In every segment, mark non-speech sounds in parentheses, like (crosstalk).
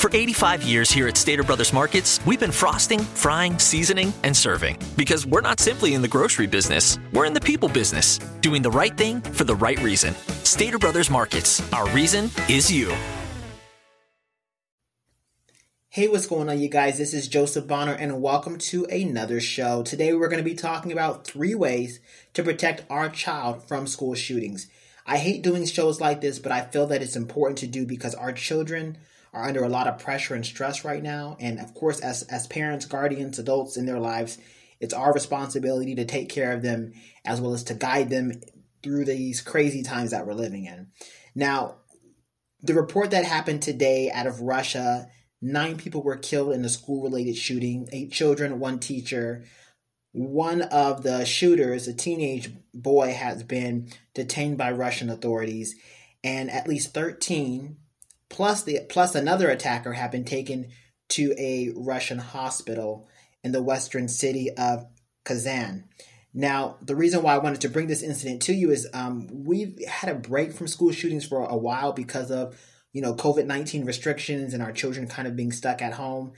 For 85 years here at Stater Brothers Markets, we've been frosting, frying, seasoning, and serving. Because we're not simply in the grocery business, we're in the people business, doing the right thing for the right reason. Stater Brothers Markets, our reason is you. Hey, what's going on, you guys? This is Joseph Bonner, and welcome to another show. Today, we're going to be talking about three ways to protect our child from school shootings. I hate doing shows like this, but I feel that it's important to do because our children are under a lot of pressure and stress right now. And of course, as, as parents, guardians, adults in their lives, it's our responsibility to take care of them as well as to guide them through these crazy times that we're living in. Now, the report that happened today out of Russia nine people were killed in a school related shooting, eight children, one teacher. One of the shooters, a teenage boy, has been detained by Russian authorities, and at least 13 plus the plus another attacker had been taken to a Russian hospital in the western city of Kazan. Now, the reason why I wanted to bring this incident to you is um, we've had a break from school shootings for a while because of you know COVID nineteen restrictions and our children kind of being stuck at home.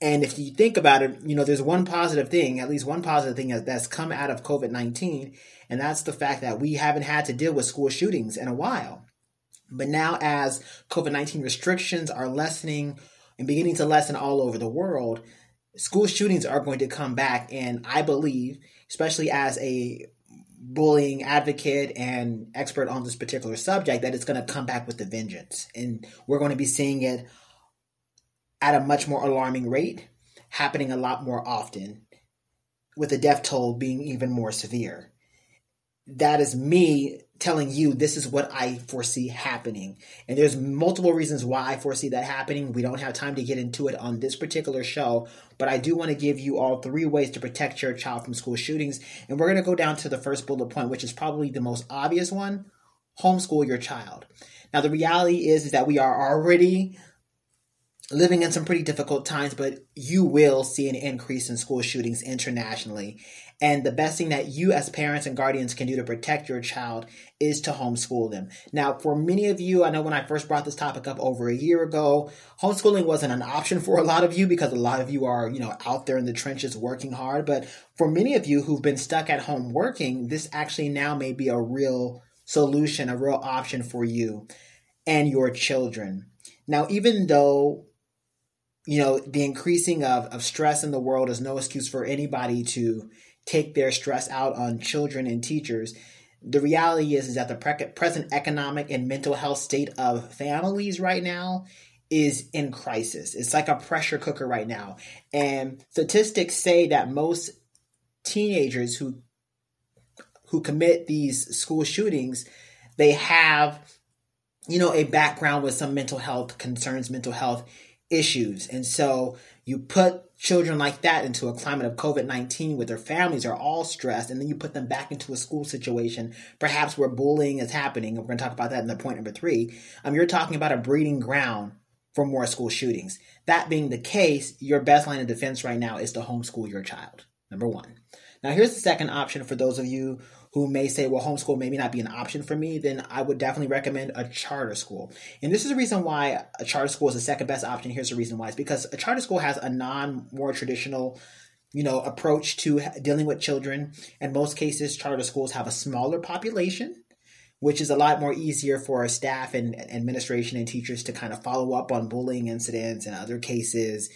And if you think about it, you know, there's one positive thing, at least one positive thing that's come out of COVID 19, and that's the fact that we haven't had to deal with school shootings in a while. But now, as COVID 19 restrictions are lessening and beginning to lessen all over the world, school shootings are going to come back. And I believe, especially as a bullying advocate and expert on this particular subject, that it's going to come back with a vengeance. And we're going to be seeing it at a much more alarming rate, happening a lot more often, with the death toll being even more severe. That is me telling you this is what I foresee happening. And there's multiple reasons why I foresee that happening. We don't have time to get into it on this particular show, but I do want to give you all three ways to protect your child from school shootings. And we're going to go down to the first bullet point, which is probably the most obvious one homeschool your child. Now, the reality is, is that we are already living in some pretty difficult times, but you will see an increase in school shootings internationally. And the best thing that you, as parents and guardians, can do to protect your child is to homeschool them. Now, for many of you, I know when I first brought this topic up over a year ago, homeschooling wasn't an option for a lot of you because a lot of you are, you know, out there in the trenches working hard. But for many of you who've been stuck at home working, this actually now may be a real solution, a real option for you and your children. Now, even though you know the increasing of, of stress in the world is no excuse for anybody to take their stress out on children and teachers. The reality is, is that the pre- present economic and mental health state of families right now is in crisis. It's like a pressure cooker right now. And statistics say that most teenagers who who commit these school shootings, they have you know a background with some mental health concerns, mental health issues. And so you put children like that into a climate of COVID 19 where their families are all stressed, and then you put them back into a school situation, perhaps where bullying is happening. And we're going to talk about that in the point number three. Um, you're talking about a breeding ground for more school shootings. That being the case, your best line of defense right now is to homeschool your child. Number one. Now, here's the second option for those of you who may say, well, homeschool maybe not be an option for me, then I would definitely recommend a charter school. And this is the reason why a charter school is the second best option. Here's the reason why. It's because a charter school has a non more traditional you know approach to dealing with children in most cases charter schools have a smaller population which is a lot more easier for our staff and administration and teachers to kind of follow up on bullying incidents and other cases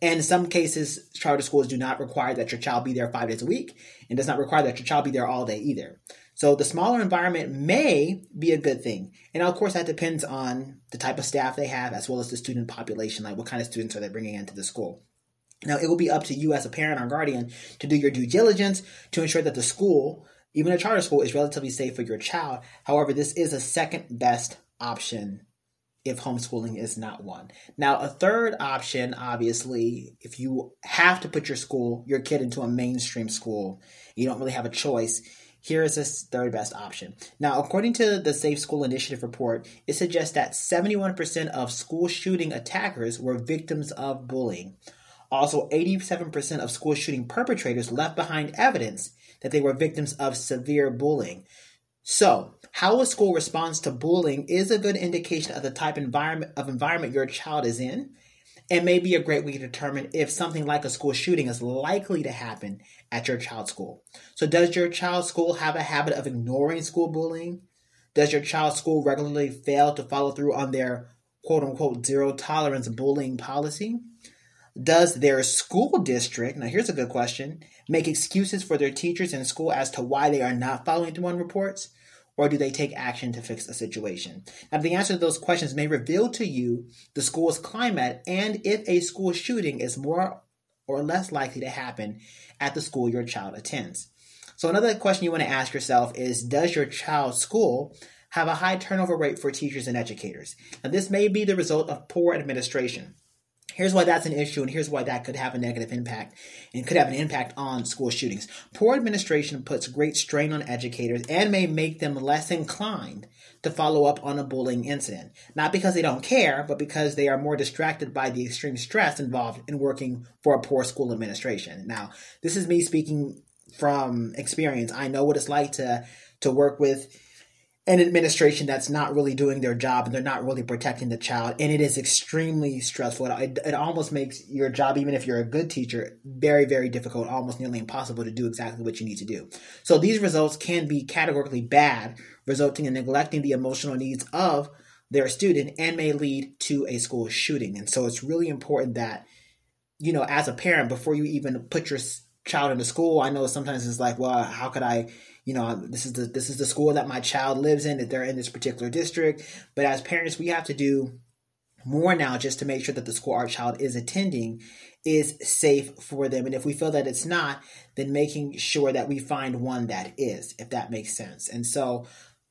and in some cases, charter schools do not require that your child be there five days a week and does not require that your child be there all day either. So the smaller environment may be a good thing. And of course, that depends on the type of staff they have as well as the student population, like what kind of students are they bringing into the school. Now, it will be up to you as a parent or guardian to do your due diligence to ensure that the school, even a charter school, is relatively safe for your child. However, this is a second best option if homeschooling is not one. Now, a third option, obviously, if you have to put your school, your kid into a mainstream school, you don't really have a choice. Here is this third best option. Now, according to the Safe School Initiative report, it suggests that 71% of school shooting attackers were victims of bullying. Also, 87% of school shooting perpetrators left behind evidence that they were victims of severe bullying. So, How a school responds to bullying is a good indication of the type environment of environment your child is in and may be a great way to determine if something like a school shooting is likely to happen at your child's school. So does your child's school have a habit of ignoring school bullying? Does your child's school regularly fail to follow through on their quote unquote zero tolerance bullying policy? Does their school district, now here's a good question, make excuses for their teachers in school as to why they are not following through on reports? Or do they take action to fix a situation? Now, the answer to those questions may reveal to you the school's climate and if a school shooting is more or less likely to happen at the school your child attends. So, another question you want to ask yourself is Does your child's school have a high turnover rate for teachers and educators? Now, this may be the result of poor administration. Here's why that's an issue, and here's why that could have a negative impact and could have an impact on school shootings. Poor administration puts great strain on educators and may make them less inclined to follow up on a bullying incident. Not because they don't care, but because they are more distracted by the extreme stress involved in working for a poor school administration. Now, this is me speaking from experience. I know what it's like to to work with an administration that's not really doing their job and they're not really protecting the child and it is extremely stressful. It, it, almost makes your job even if you're a good teacher very very difficult almost nearly impossible to do exactly what you need to do. So these results can be categorically bad resulting in neglecting the emotional needs of their student and may lead to a school shooting. And so it's really important that you know as a parent before you even put your child into school i know sometimes it's like well how could i you know this is the this is the school that my child lives in that they're in this particular district. But as parents we have to do more now just to make sure that the school our child is attending is safe for them. And if we feel that it's not then making sure that we find one that is if that makes sense. And so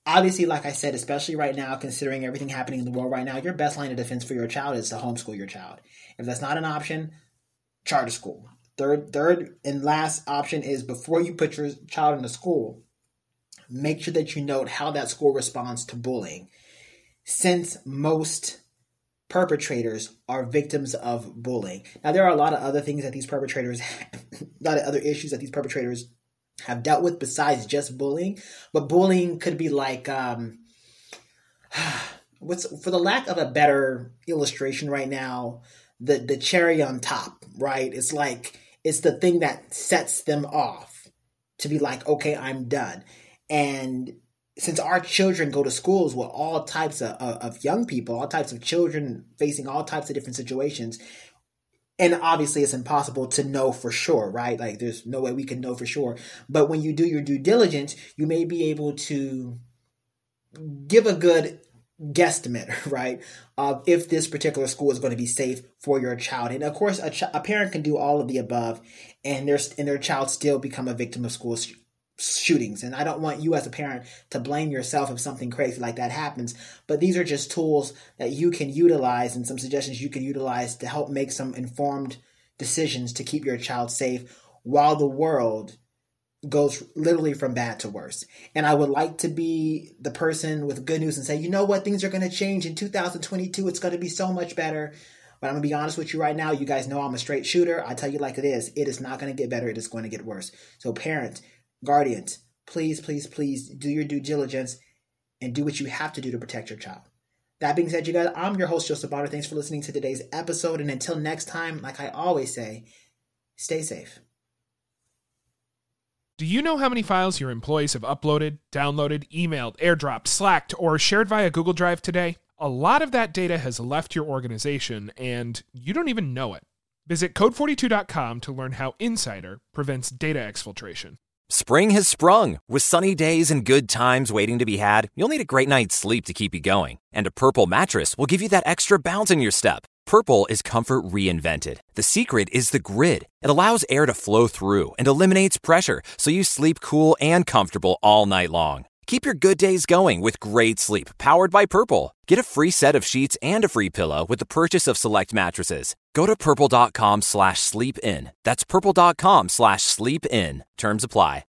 obviously like i said especially right now considering everything happening in the world right now your best line of defense for your child is to homeschool your child. If that's not an option charter school third third and last option is before you put your child in the school make sure that you note how that school responds to bullying. Since most perpetrators are victims of bullying. Now, there are a lot of other things that these perpetrators, (laughs) a lot of other issues that these perpetrators have dealt with besides just bullying. But bullying could be like, um, (sighs) what's for the lack of a better illustration right now, the the cherry on top, right? It's like it's the thing that sets them off to be like, okay, I'm done. And since our children go to schools with all types of, of, young people, all types of children facing all types of different situations, and obviously it's impossible to know for sure, right? Like there's no way we can know for sure. But when you do your due diligence, you may be able to give a good guesstimate, (laughs) right, of if this particular school is going to be safe for your child. And of course, a, ch- a parent can do all of the above, and their and their child still become a victim of school shootings. And I don't want you as a parent to blame yourself if something crazy like that happens. But these are just tools that you can utilize and some suggestions you can utilize to help make some informed decisions to keep your child safe while the world goes literally from bad to worse. And I would like to be the person with good news and say, you know what, things are going to change in 2022. It's going to be so much better. But I'm going to be honest with you right now. You guys know I'm a straight shooter. I tell you like it is. It is not going to get better. It is going to get worse. So, parents, Guardians, please, please, please do your due diligence and do what you have to do to protect your child. That being said, you guys, I'm your host, Joseph Bonner. Thanks for listening to today's episode. And until next time, like I always say, stay safe. Do you know how many files your employees have uploaded, downloaded, emailed, airdropped, slacked, or shared via Google Drive today? A lot of that data has left your organization, and you don't even know it. Visit code42.com to learn how Incydr prevents data exfiltration. Spring has sprung. With sunny days and good times waiting to be had, you'll need a great night's sleep to keep you going. And a Purple mattress will give you that extra bounce in your step. Purple is comfort reinvented. The secret is the grid. It allows air to flow through and eliminates pressure so you sleep cool and comfortable all night long. Keep your good days going with great sleep powered by Purple. Get a free set of sheets and a free pillow with the purchase of select mattresses. Go to purple.com slash sleep in. That's purple.com slash sleep in. Terms apply.